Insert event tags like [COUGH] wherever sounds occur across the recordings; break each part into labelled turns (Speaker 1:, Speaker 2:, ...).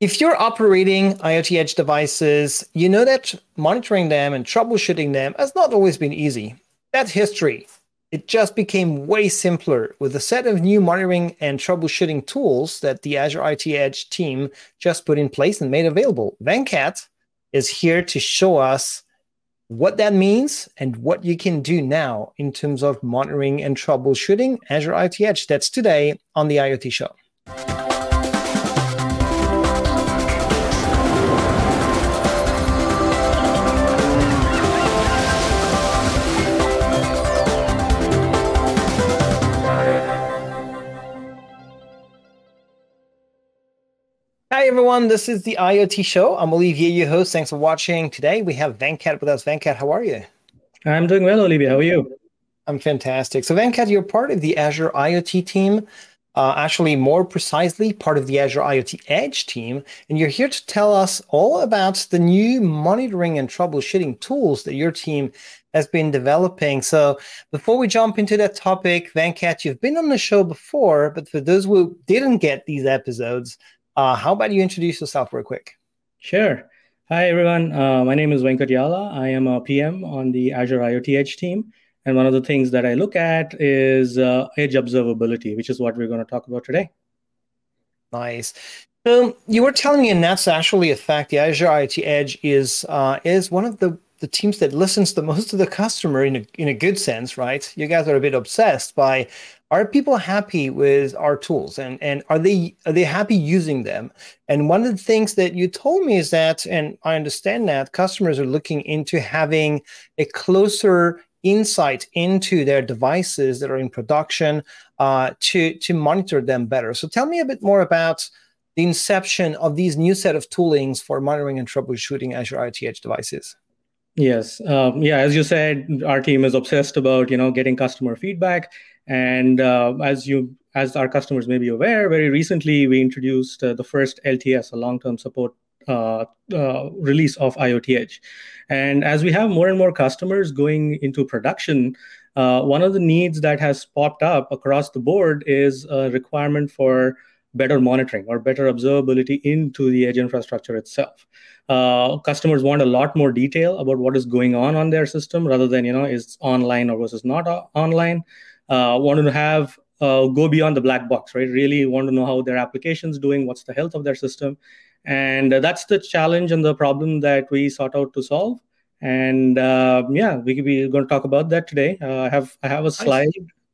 Speaker 1: If you're operating IoT edge devices, you know that monitoring them and troubleshooting them has not always been easy. That's history. It just became way simpler with a set of new monitoring and troubleshooting tools that the Azure IoT Edge team just put in place and made available. Venkat is here to show us what that means and what you can do now in terms of monitoring and troubleshooting Azure IoT Edge. That's today on the IoT Show. Everyone. This is the IoT Show. I'm Olivier, your host. Thanks for watching. Today, we have Venkat with us. Venkat, how are you?
Speaker 2: I'm doing well, Olivier. How are you?
Speaker 1: I'm fantastic. So, Venkat, you're part of the Azure IoT team, uh, actually, more precisely, part of the Azure IoT Edge team. And you're here to tell us all about the new monitoring and troubleshooting tools that your team has been developing. So, before we jump into that topic, Venkat, you've been on the show before, but for those who didn't get these episodes, uh, how about you introduce yourself real quick?
Speaker 2: Sure. Hi, everyone. Uh, my name is Venkat Yalla. I am a PM on the Azure IoT Edge team. And one of the things that I look at is uh, edge observability, which is what we're going to talk about today.
Speaker 1: Nice. Um, you were telling me, and that's actually a fact. The Azure IoT Edge is uh, is one of the the teams that listens the most to the customer in a in a good sense, right? You guys are a bit obsessed by are people happy with our tools? And and are they are they happy using them? And one of the things that you told me is that and i understand that customers are looking into having a closer insight into their devices that are in production uh, to to monitor them better. So tell me a bit more about the inception of these new set of toolings for monitoring and troubleshooting azure edge devices.
Speaker 2: Yes um, yeah as you said our team is obsessed about you know getting customer feedback and uh, as you, as our customers may be aware, very recently we introduced uh, the first LTS, a long-term support uh, uh, release of IoT Edge. And as we have more and more customers going into production, uh, one of the needs that has popped up across the board is a requirement for better monitoring or better observability into the edge infrastructure itself. Uh, customers want a lot more detail about what is going on on their system rather than you know is online or versus not uh, online uh, want to have uh, go beyond the black box, right? Really want to know how their application's doing, what's the health of their system, and uh, that's the challenge and the problem that we sought out to solve. And uh, yeah, we we're going to talk about that today. Uh, I have I have a slide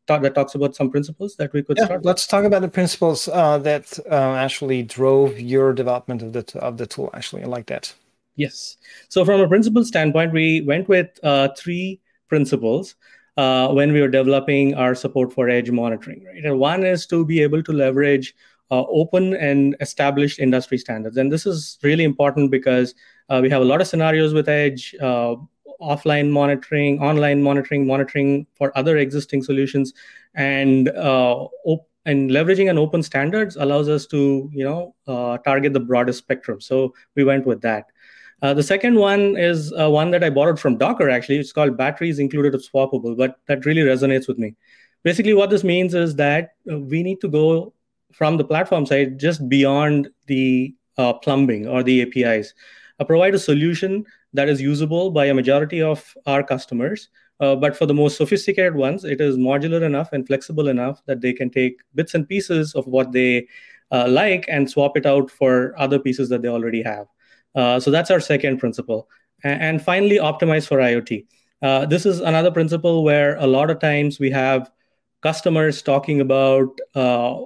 Speaker 2: talk, that talks about some principles that we could
Speaker 1: yeah,
Speaker 2: start.
Speaker 1: Let's talk about the principles uh, that actually drove your development of the of the tool. Actually, I like that.
Speaker 2: Yes. So from a principle standpoint, we went with three principles uh, when we were developing our support for edge monitoring. Right, and one is to be able to leverage uh, open and established industry standards, and this is really important because uh, we have a lot of scenarios with edge. Uh, offline monitoring online monitoring monitoring for other existing solutions and uh, op- and leveraging an open standards allows us to you know uh, target the broadest spectrum so we went with that uh, the second one is uh, one that I borrowed from Docker, actually. It's called batteries included of swappable, but that really resonates with me. Basically, what this means is that uh, we need to go from the platform side just beyond the uh, plumbing or the APIs, uh, provide a solution that is usable by a majority of our customers. but for the most sophisticated ones, it is modular enough and flexible enough that they can take bits and pieces of what they like and swap it out for other pieces that they already have. Uh, so that's our second principle. And, finally, optimize for IoT. Uh, this is another principle where a lot of times we have customers talking about uh,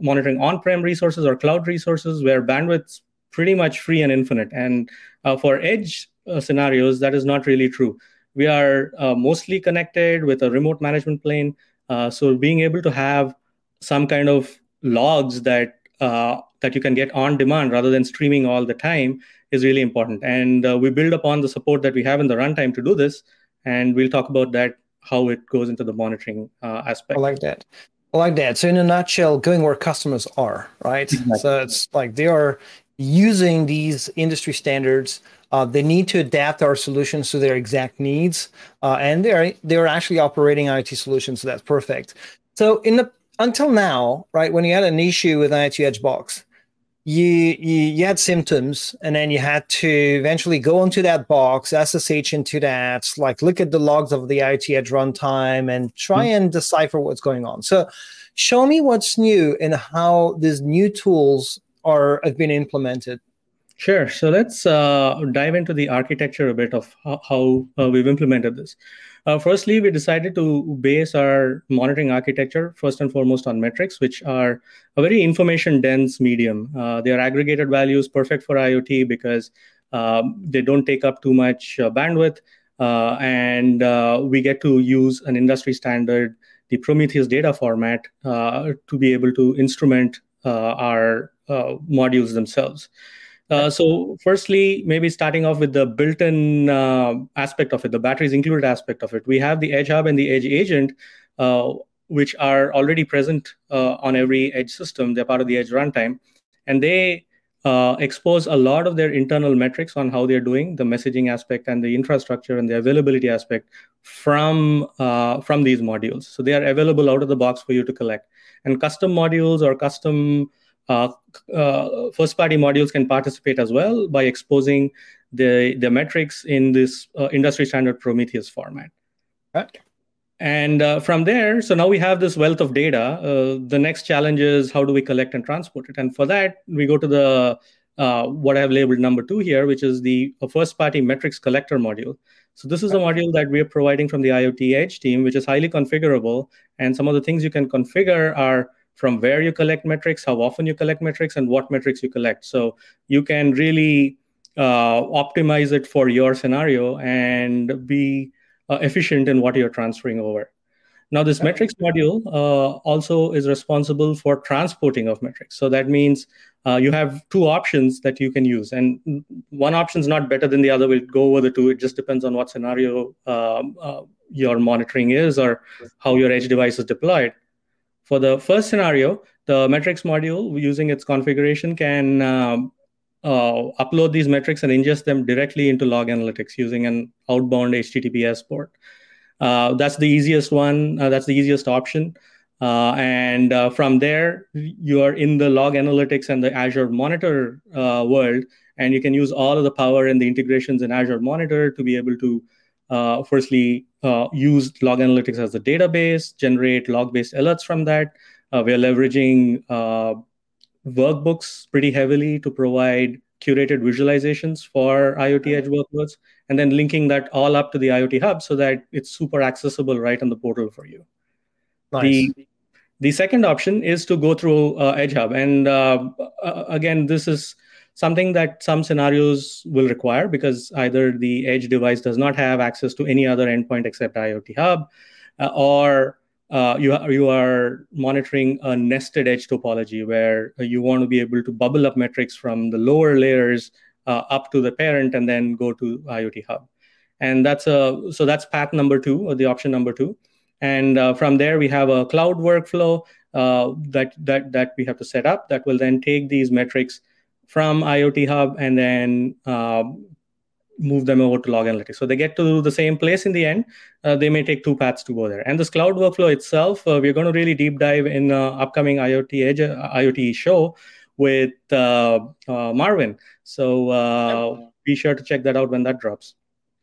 Speaker 2: monitoring on-prem resources or cloud resources where bandwidth's pretty much free and infinite. And uh, for edge uh, scenarios, that is not really true. We are mostly connected with a remote management plane. so being able to have some kind of logs that that you can get on demand rather than streaming all the time is really important. And uh, we build upon the support that we have in the runtime to do this. And we'll talk about that, how it goes into the monitoring uh, aspect.
Speaker 1: I like that. I like that. So, in a nutshell, going where customers are, right? Exactly. So, it's like they are using these industry standards. Uh, they need to adapt our solutions to their exact needs, uh, and they're they're actually operating IoT solutions. So that's perfect. So, in the until now, right, when you had an issue with IoT Edge Box, you, you you had symptoms and then you had to eventually go into that box ssh into that like look at the logs of the IoT Edge runtime and try mm-hmm. and decipher what's going on so show me what's new and how these new tools are have been implemented
Speaker 2: sure so let's uh, dive into the architecture a bit of how, how uh, we've implemented this uh, firstly, we decided to base our monitoring architecture first and foremost on metrics, which are a very information dense medium. Uh, they are aggregated values, perfect for IoT because um, they don't take up too much uh, bandwidth. Uh, and we get to use an industry standard, the Prometheus data format, to be able to instrument our modules themselves. Uh, so, firstly, maybe starting off with the built-in uh, aspect of it, the batteries included aspect of it. We have the Edge Hub and the Edge Agent, uh, which are already present uh, on every Edge system. They're part of the Edge runtime, and they uh, expose a lot of their internal metrics on how they're doing, the messaging aspect and the infrastructure and the availability aspect from from these modules. So they are available out of the box for you to collect. And custom modules or custom first party modules can participate as well by exposing the, the metrics in this uh, industry standard Prometheus format.
Speaker 1: Right.
Speaker 2: And uh, from there, so now we have this wealth of data. Uh, the next challenge is how do we collect and transport it? And for that, we go to the uh, what I have labeled number two here, which is the first party metrics collector module. So this is a module that we are providing from the IoT Edge team, which is highly configurable. And some of the things you can configure are from where you collect metrics, how often you collect metrics, and what metrics you collect. So you can really uh, optimize it for your scenario and be uh, efficient in what you're transferring over. Now, this metrics module uh, also is responsible for transporting of metrics. So that means uh, you have two options that you can use, and one option is not better than the other. We'll go over the two. It just depends on what scenario um, uh, your monitoring is or how your edge device is deployed. For the first scenario, the metrics module using its configuration can um, uh, upload these metrics and ingest them directly into log analytics using an outbound HTTPS port. Uh, that's the easiest one. Uh, that's the easiest option. Uh, and uh, from there, you are in the log analytics and the Azure Monitor uh, world, and you can use all of the power and the integrations in Azure Monitor to be able to uh, firstly uh, use log analytics as a database, generate log-based alerts from that. Uh, we're leveraging uh, workbooks pretty heavily to provide curated visualizations for IoT edge workloads, and then linking that all up to the IoT hub so that it's super accessible right on the portal for you.
Speaker 1: Nice.
Speaker 2: The, the second option is to go through uh, Edge Hub, and uh, again, this is something that some scenarios will require because either the edge device does not have access to any other endpoint except IoT Hub, uh, or uh, you, you are monitoring a nested edge topology where you want to be able to bubble up metrics from the lower layers uh, up to the parent and then go to IoT Hub. And that's a so that's path number two, or the option number two. And uh, from there, we have a cloud workflow uh, that that that we have to set up that will then take these metrics from IoT Hub and then um, move them over to log analytics. So they get to the same place in the end. Uh, they may take two paths to go there. And this cloud workflow itself, uh, we're going to really deep dive in uh, upcoming IoT Edge uh, IoT show with uh, uh, Marvin. So be sure to check that out when that drops.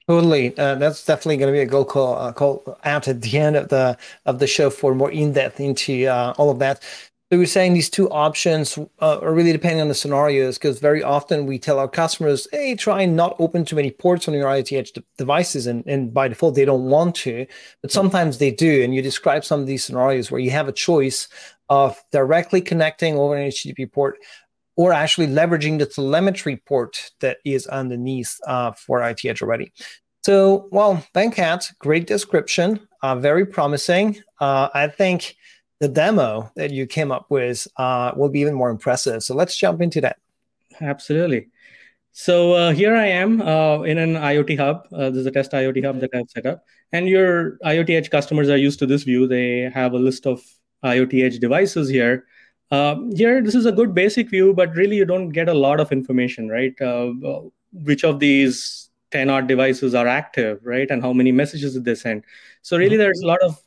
Speaker 1: Totally, that's definitely going to be a go call, call out at the end of the of the show for more in depth into all of that. So we're saying these two options uh, are really depending on the scenarios because very often we tell our customers, hey, try and not open too many ports on your IoT Edge de- devices. And, and by default, they don't want to, but sometimes they do. And you describe some of these scenarios where you have a choice of directly connecting over an HTTP port or actually leveraging the telemetry port that is underneath uh, for IoT Edge already. So, well, Venkat, great description, uh, very promising. Uh, I think the demo that you came up with uh, will be even more impressive. So let's jump into that.
Speaker 2: Absolutely. So uh, here I am uh, in an IoT hub. Uh, this is a test IoT hub that I've set up. And your IoT Edge customers are used to this view. They have a list of IoT Edge devices here. Um, here, this is a good basic view, but really you don't get a lot of information, right? Uh, which of these 10 odd devices are active, right? And how many messages did they send? So really, mm-hmm. there's a lot of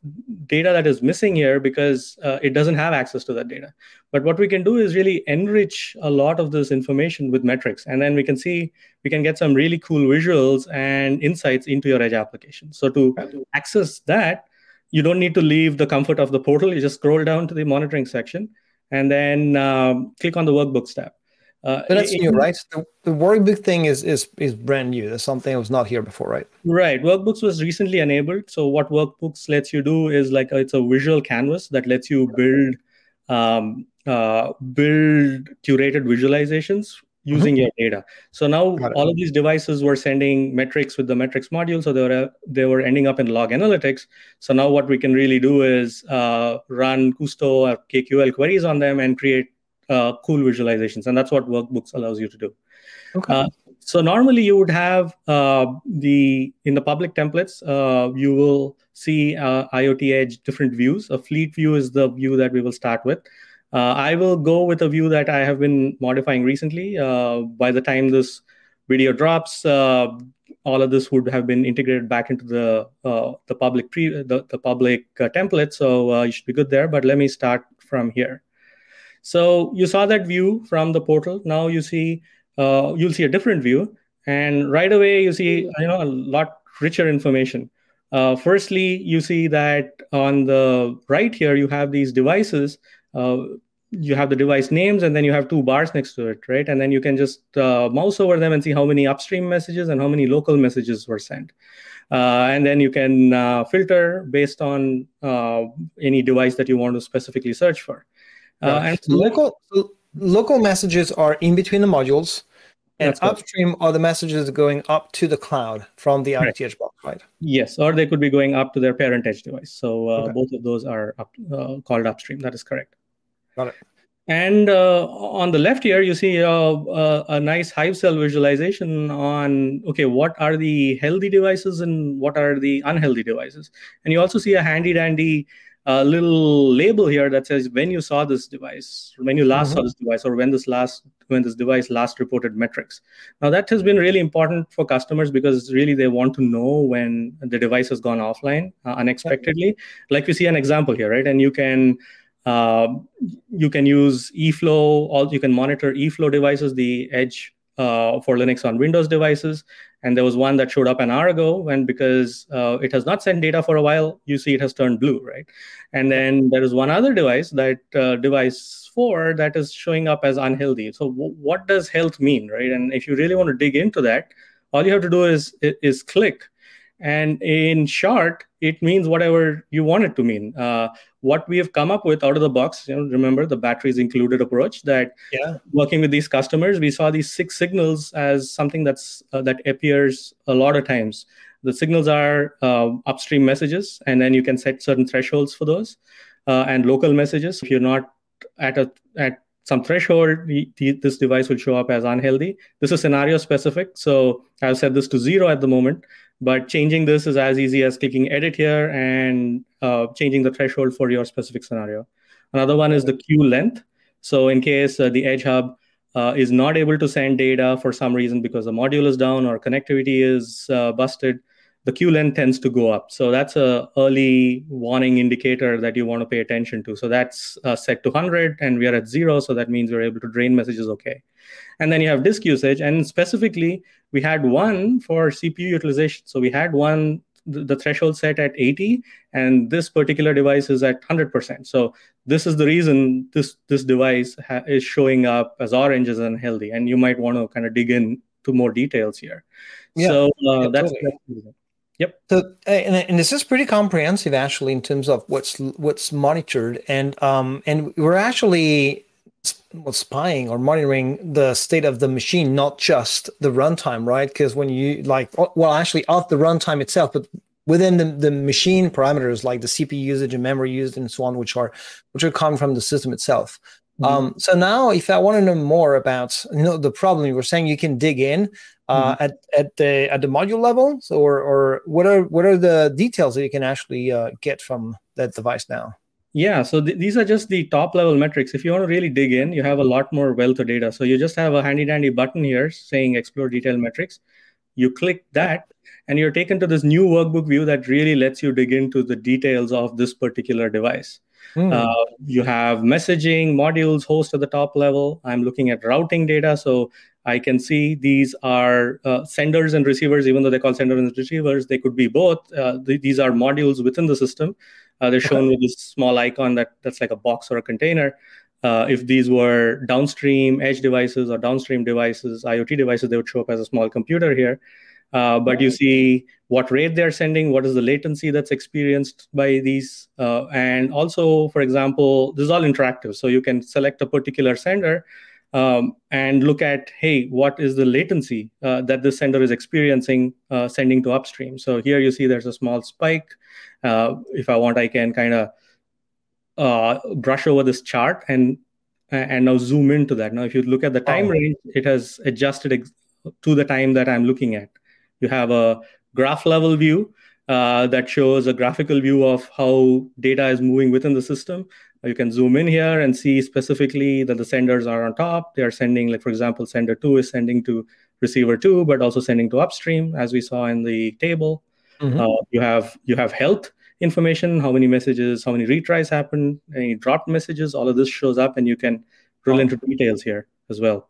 Speaker 2: data that is missing here because uh, it doesn't have access to that data. But what we can do is really enrich a lot of this information with metrics, and then we can see we can get some really cool visuals and insights into your edge application. So to access that, you don't need to leave the comfort of the portal. You just scroll down to the monitoring section and then um, click on the workbooks tab.
Speaker 1: Uh, but that's it, new, right? The, the workbook thing is is is brand new. That's something that was not here before, right?
Speaker 2: Right. Workbooks was recently enabled. So what workbooks lets you do is like it's a visual canvas that lets you build um, uh, build curated visualizations using mm-hmm. your data. So now all of these devices were sending metrics with the metrics module, so they were they were ending up in log analytics. So now what we can really do is uh, run Kusto or KQL queries on them and create uh, cool visualizations, and that's what Workbooks allows you to do. Okay. Uh, so normally you would have uh, the in the public templates uh, you will see uh, IoT Edge different views. A fleet view is the view that we will start with. Uh, I will go with a view that I have been modifying recently. Uh, by the time this video drops, uh, all of this would have been integrated back into the uh, the public pre the, the public uh, template. So uh, you should be good there. But let me start from here. So you saw that view from the portal. Now you see you'll see a different view, and right away you see you know a lot richer information. firstly, you see that on the right here you have these devices. Uh, you have the device names and then you have two bars next to it right? And then you can just uh, mouse over them and see how many upstream messages and how many local messages were sent. Uh, and then you can uh, filter based on uh, any device that you want to specifically search for
Speaker 1: uh, so local local messages are in between the modules and upstream are the messages going up to the cloud from the IoT Edge box, right?
Speaker 2: Yes, or they could be going up to their parent edge device. So okay. both of those are up, called upstream. That is correct.
Speaker 1: Got it.
Speaker 2: And uh, on the left here, you see uh, uh, a nice Hive cell visualization on, okay, what are the healthy devices and what are the unhealthy devices? And you also see a handy dandy uh, little label here that says when you saw this device, when you last mm-hmm. saw this device, or when this last when this device last reported metrics. Now that has been really important for customers because really they want to know when the device has gone offline uh, unexpectedly. Like we see an example here, right? And you can uh, you can use eFlow, all you can monitor eFlow devices, the Edge uh, for Linux on Windows devices. And there was one that showed up an hour ago, and because uh, it has not sent data for a while, you see it has turned blue, right? And then there is one other device, that uh, device four, that is showing up as unhealthy. So w- what does health mean, right? And if you really want to dig into that, all you have to do is is click and in short it means whatever you want it to mean uh, what we have come up with out of the box you know remember the batteries included approach that yeah. working with these customers we saw these six signals as something that's uh, that appears a lot of times. The signals are uh, upstream messages and then you can set certain thresholds for those uh, and local messages. If you're not at a at some threshold this device will show up as unhealthy. This is scenario specific so i've set this to zero at the moment but changing this is as easy as clicking edit here and uh, changing the threshold for your specific scenario. Another one is the queue length. So in case uh, the Edge Hub uh, is not able to send data for some reason because the module is down or connectivity is uh, busted, the queue length tends to go up. So that's a early warning indicator that you want to pay attention to. So that's uh, set to 100 and we are at zero. So that means we're able to drain messages okay. And then you have disk usage. And specifically, we had one for CPU utilization. So we had one the threshold set at 80 and this particular device is at 100% so this is the reason this this device ha- is showing up as orange as unhealthy and you might want to kind of dig in to more details here yeah, so uh, yeah, that's, totally. that's Yep.
Speaker 1: So, and, and this is pretty comprehensive, actually, in terms of what's what's monitored, and um, and we're actually spying or monitoring the state of the machine, not just the runtime, right? Because when you like, well, actually, of the runtime itself, but within the, the machine parameters like the CPU usage and memory used and so on, which are which are coming from the system itself. Mm-hmm. Um, so now, if I want to know more about you know the problem, you were saying you can dig in uh, mm-hmm. at at the at the module level, so, or or what are what are the details that you can actually uh, get from that device now?
Speaker 2: Yeah, so th- these are just the top level metrics. If you want to really dig in, you have a lot more wealth of data. So you just have a handy dandy button here saying explore detailed metrics. You click that, and you're taken to this new workbook view that really lets you dig into the details of this particular device. Mm. Uh, you have messaging modules host at the top level. I'm looking at routing data. So I can see these are uh, senders and receivers, even though they call senders and receivers, they could be both. Uh, th- these are modules within the system. Uh, they're shown with this small icon that that's like a box or a container. Uh, if these were downstream edge devices or downstream devices, IoT devices, they would show up as a small computer here. Uh, but you see what rate they're sending, what is the latency that's experienced by these, uh, and also, for example, this is all interactive. So you can select a particular sender um, and look at, hey, what is the latency uh, that this sender is experiencing uh, sending to upstream? So here you see there's a small spike. Uh, if I want, I can kind of uh, brush over this chart and and now zoom into that. Now, if you look at the time oh. range, it has adjusted ex- to the time that I'm looking at. You have a graph level view uh, that shows a graphical view of how data is moving within the system. You can zoom in here and see specifically that the senders are on top. They are sending, like for example, sender two is sending to receiver two, but also sending to upstream, as we saw in the table. Mm-hmm. Uh, you have you have health information, how many messages, how many retries happened, any dropped messages. All of this shows up, and you can drill into details here as well.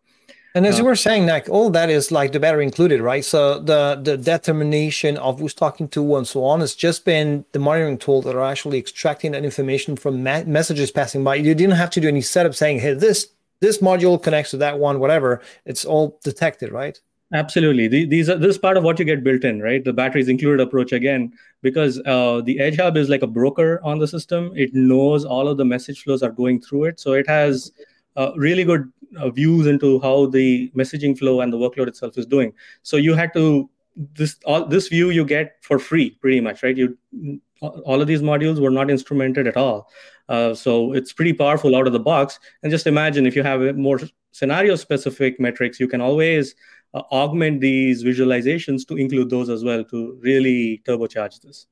Speaker 1: And as uh, you were saying, like all that is like the battery included, right? So the the determination of who's talking to and so on has just been the monitoring tool that are actually extracting that information from ma- messages passing by. You didn't have to do any setup saying, "Hey, this this module connects to that one," whatever. It's all detected, right?
Speaker 2: Absolutely. These are this is part of what you get built in, right? The batteries included approach again, because uh, the Edge Hub is like a broker on the system. It knows all of the message flows are going through it, so it has uh, really good uh, views into how the messaging flow and the workload itself is doing. So you had to this all this view you get for free pretty much right you all of these modules were not instrumented at all uh, so it's pretty powerful out of the box and just imagine if you have more scenario specific metrics you can always uh, augment these visualizations to include those as well to really turbocharge this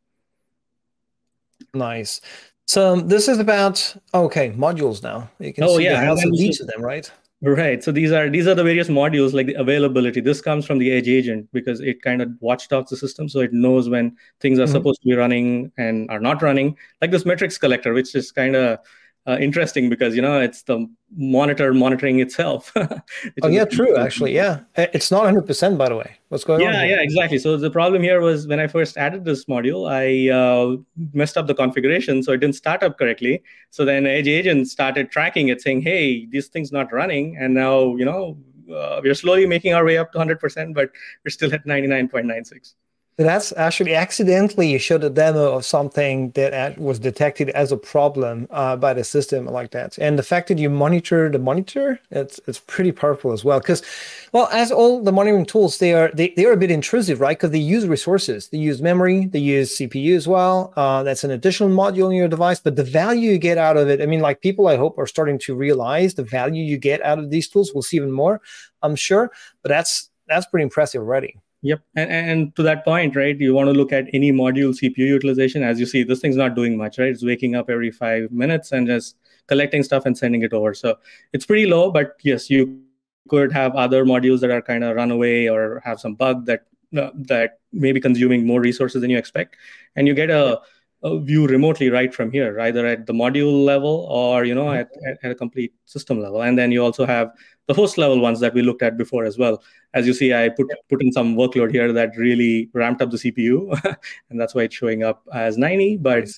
Speaker 1: nice so this is about okay modules now. You can oh, see yeah. the of each of them, right?
Speaker 2: Right. So these are these are the various modules like the availability. This comes from the edge agent because it kind of watchdogs the system, so it knows when things are mm-hmm. supposed to be running and are not running. Like this metrics collector, which is kind of uh, interesting because you know it's the monitor monitoring itself. [LAUGHS]
Speaker 1: oh yeah, true. [LAUGHS] Actually, yeah, it's not 100 percent by the way. What's going
Speaker 2: yeah,
Speaker 1: on?
Speaker 2: Yeah, yeah, exactly. So the problem here was when I first added this module, I uh, messed up the configuration, so it didn't start up correctly. So then Edge Agent started tracking it, saying, "Hey, this thing's not running," and now you know uh, we're slowly making our way up to 100 percent, but we're still at 99.96
Speaker 1: that's actually accidentally you showed a demo of something that was detected as a problem uh, by the system like that. And the fact that you monitor the monitor, it's it's pretty powerful as well. Because, well, as all the monitoring tools, they are they, they are a bit intrusive, right? Because they use resources, they use memory, they use CPU as well. Uh, that's an additional module in your device. But the value you get out of it, I mean, like people, I hope are starting to realize the value you get out of these tools. We'll see even more, I'm sure. But that's that's pretty impressive already.
Speaker 2: Yep. And, and to that point, right, you want to look at any module CPU utilization. As you see, this thing's not doing much, right? It's waking up every five minutes and just collecting stuff and sending it over. So it's pretty low, but yes, you could have other modules that are kind of runaway or have some bug that uh, that may be consuming more resources than you expect. And you get a, a view remotely right from here, either at the module level or you know mm-hmm. at, at, a complete system level. And then you also have the host level ones that we looked at before as well. As you see, I put put in some workload here that really ramped up the CPU, [LAUGHS] and that's why it's showing up as 90. But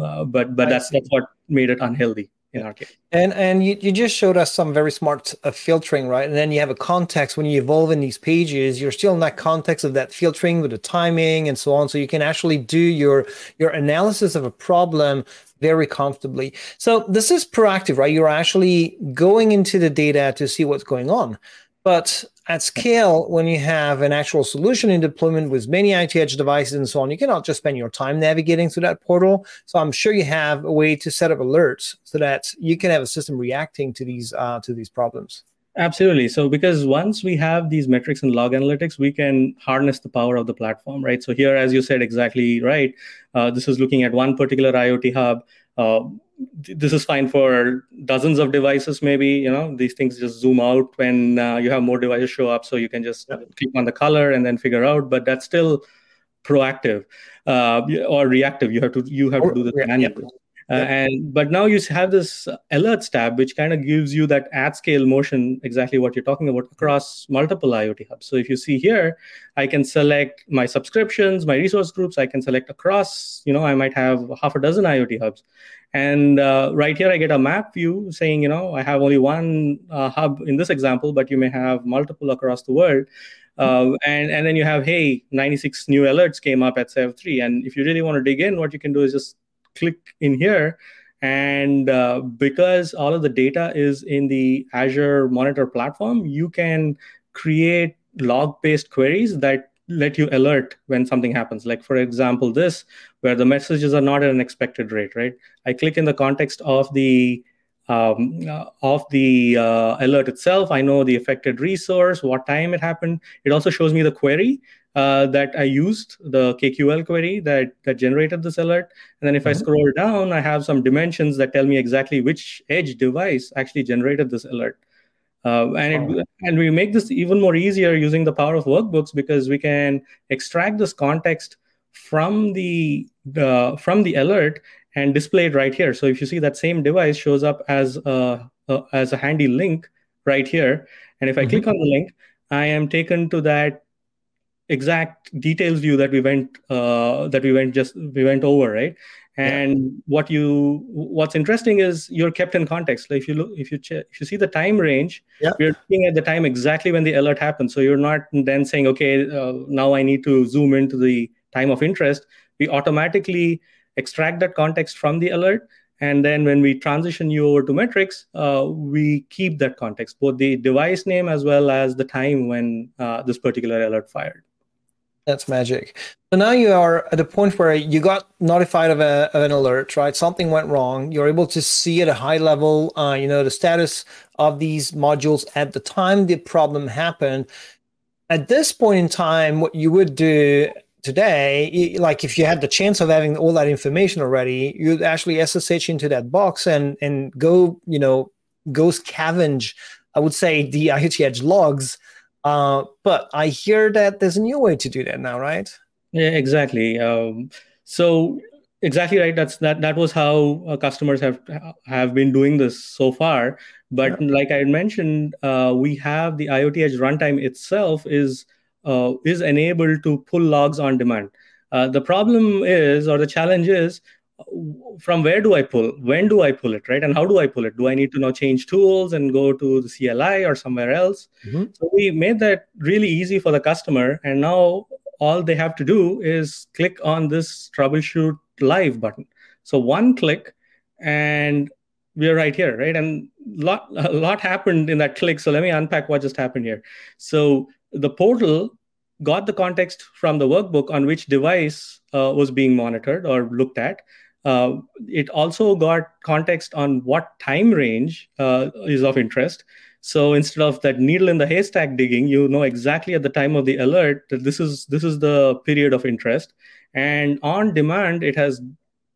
Speaker 2: uh, but but that's that's what made it unhealthy in our case.
Speaker 1: And and you, you just showed us some very smart uh, filtering, right? And then you have a context when you evolve in these pages, you're still in that context of that filtering with the timing and so on. So you can actually do your your analysis of a problem very comfortably. So this is proactive, right? You're actually going into the data to see what's going on. But at scale, when you have an actual solution in deployment with many IoT edge devices and so on, you cannot just spend your time navigating through that portal. So I'm sure you have a way to set up alerts so that you can have a system reacting to these uh, to these problems.
Speaker 2: Absolutely. So, because once we have these metrics and log analytics, we can harness the power of the platform, right? So, here, as you said exactly right, uh, this is looking at one particular IoT hub. Uh, this is fine for dozens of devices maybe you know these things just zoom out when uh, you have more devices show up so you can just click on the color and then figure out but that's still proactive uh, or reactive. You have to you have or, to do this manually uh, and but now you have this alerts tab, which kind of gives you that at scale motion, exactly what you're talking about across multiple IoT hubs. So if you see here, I can select my subscriptions, my resource groups. I can select across. You know, I might have half a dozen IoT hubs, and uh, right here I get a map view saying, you know, I have only one uh, hub in this example, but you may have multiple across the world. Uh, and and then you have hey 96 new alerts came up at sev3 and if you really want to dig in what you can do is just click in here. And uh, because all of the data is in the azure monitor platform you can create log based queries that let you alert when something happens. Like for example this where the messages are not at an expected rate right? I click in the context of the um, uh, of the uh, alert itself. I know the affected resource what time it happened. It also shows me the query uh, that I used, the KQL query that, that generated this alert. And then if mm-hmm. I scroll down, I have some dimensions that tell me exactly which edge device actually generated this alert. Uh, and it, and we make this even more easier using the power of workbooks because we can extract this context from the uh, from the alert and display it right here. So if you see that same device shows up as a, a as a handy link right here, and if I mm-hmm. click on the link, I am taken to that exact details view that we went uh, that we went just we went over right and yeah. what you what's interesting is you're kept in context like if you look if you ch- if you see the time range yeah. we're looking at the time exactly when the alert happened so you're not then saying okay uh, now i need to zoom into the time of interest we automatically extract that context from the alert and then when we transition you over to metrics, uh, we keep that context, both the device name as well as the time when uh, this particular alert fired.
Speaker 1: That's magic. So now you are at a point where you got notified of, a, of an alert, right? Something went wrong. You're able to see at a high level, uh, you know, the status of these modules at the time the problem happened. At this point in time, what you would do today, like if you had the chance of having all that information already, you'd actually SSH into that box and and go, you know, go scavenge. I would say the Edge logs uh, but I hear that there's a new way to do that now, right?
Speaker 2: Yeah, exactly. Um, so exactly right. That's that. That was how uh, customers have have been doing this so far. But yeah. like I mentioned, uh, we have the IoT Edge runtime itself is uh, is enabled to pull logs on demand. Uh, the problem is, or the challenge is, from where do I pull? When do I pull it, right? And how do I pull it? Do I need to now change tools and go to the CLI or somewhere else? Mm-hmm. So we made that really easy for the customer. And now all they have to do is click on this troubleshoot live button. So one click and we're right here, right? And lot a lot happened in that click. So let me unpack what just happened here. So the portal got the context from the workbook on which device uh, was being monitored or looked at uh, it also got context on what time range uh, is of interest. So instead of that needle in the haystack digging, you know exactly at the time of the alert that this is this is the period of interest. And on demand, it has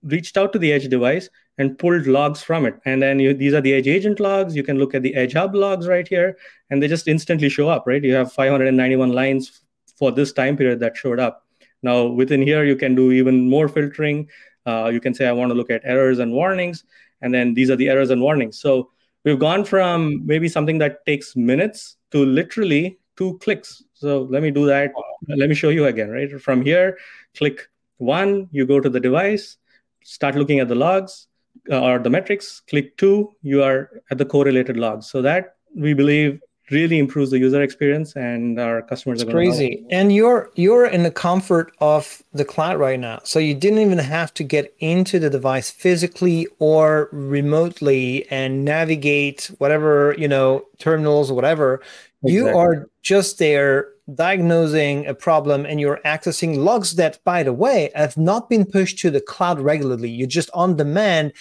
Speaker 2: reached out to the edge device and pulled logs from it. And then you, these are the edge agent logs. You can look at the edge hub logs right here, and they just instantly show up. Right, you have 591 lines for this time period that showed up. Now within here, you can do even more filtering. Uh, you can say, I want to look at errors and warnings, and then these are the errors and warnings. So we've gone from maybe something that takes minutes to literally two clicks. So let me do that. Let me show you again, right? From here, click one, you go to the device, start looking at the logs uh, or the metrics. Click two, you are at the correlated logs. So that we believe really improves the user experience and our customers
Speaker 1: it's are crazy. And you're you're in the comfort of the cloud right now. So you didn't even have to get into the device physically or remotely and navigate whatever you know terminals or whatever. Exactly. you are just there diagnosing a problem and you're accessing logs that by the way have not been pushed to the cloud regularly. You're just on demand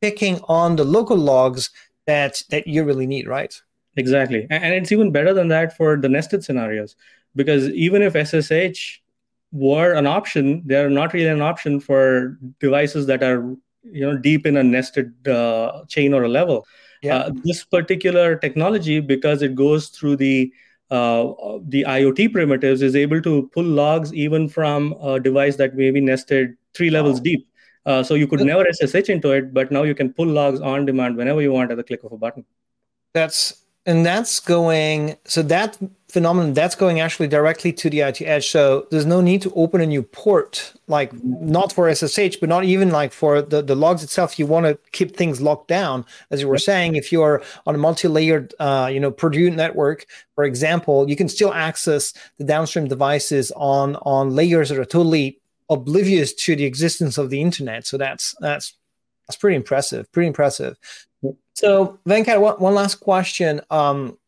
Speaker 1: picking on the local logs that that you really need right
Speaker 2: Exactly. And it's even better than that for the nested scenarios because even if SSH were an option, they're not really an option for devices that are you know deep in a nested uh, chain or a level. Yeah. Uh, this particular technology, because it goes through the uh, the IoT primitives, is able to pull logs even from a device that may be nested three levels wow. deep. Uh, so you could never SSH into it, but now you can pull logs on demand whenever you want at the click of a button.
Speaker 1: That's and that's going so that phenomenon that's going actually directly to the IoT edge. So there's no need to open a new port, like not for SSH, but not even like for the, the logs itself. You want to keep things locked down, as you were saying. If you're on a multi-layered, uh, you know, Purdue network, for example, you can still access the downstream devices on on layers that are totally oblivious to the existence of the internet. So that's that's that's pretty impressive. Pretty impressive. So Venkat, one, one last question. Um,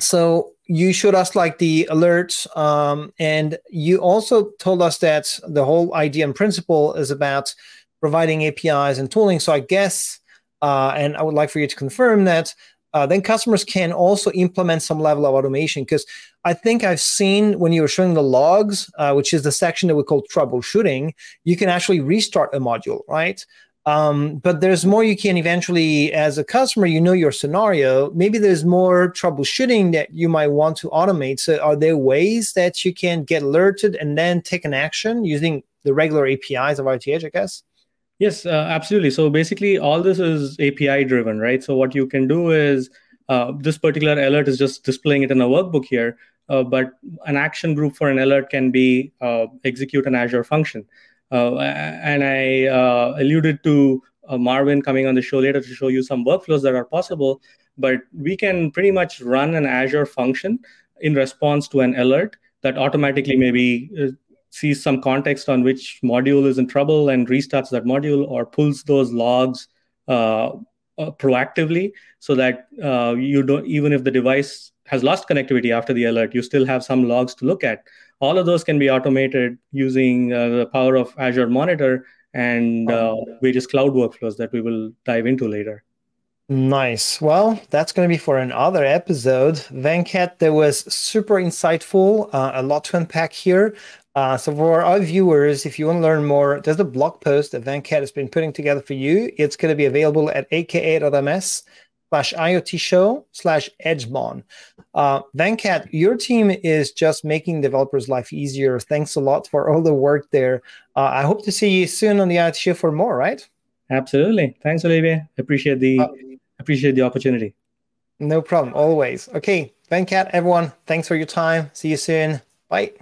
Speaker 1: so you showed us like the alerts, um, and you also told us that the whole idea and principle is about providing APIs and tooling. So I guess, uh, and I would like for you to confirm that uh, then customers can also implement some level of automation because I think I've seen when you were showing the logs, uh, which is the section that we call troubleshooting, you can actually restart a module, right? Um, but there's more you can eventually, as a customer, you know your scenario. Maybe there's more troubleshooting that you might want to automate. So, are there ways that you can get alerted and then take an action using the regular APIs of RTH, I guess?
Speaker 2: Yes, uh, absolutely. So basically, all this is API driven, right? So what you can do is uh, this particular alert is just displaying it in a workbook here, uh, but an action group for an alert can be uh, execute an Azure function. Uh, and I uh, alluded to Marvin coming on the show later to show you some workflows that are possible. But we can pretty much run an Azure function in response to an alert that automatically maybe sees some context on which module is in trouble and restarts that module or pulls those logs uh, uh, proactively so that uh, you don't even if the device has lost connectivity after the alert you still have some logs to look at all of those can be automated using uh, the power of azure monitor and uh, various cloud workflows that we will dive into later
Speaker 1: Nice. Well, that's going to be for another episode. Venkat, that was super insightful. Uh, a lot to unpack here. Uh, so for our viewers, if you want to learn more, there's a blog post that Venkat has been putting together for you. It's going to be available at aka.ms slash IoT show slash edgemon. Uh, Venkat, your team is just making developers' life easier. Thanks a lot for all the work there. Uh, I hope to see you soon on the IoT show for more, right?
Speaker 2: Absolutely. Thanks, Olivier. Appreciate the uh, appreciate the opportunity.
Speaker 1: No problem. Always. Okay, Venkat, everyone, thanks for your time. See you soon. Bye.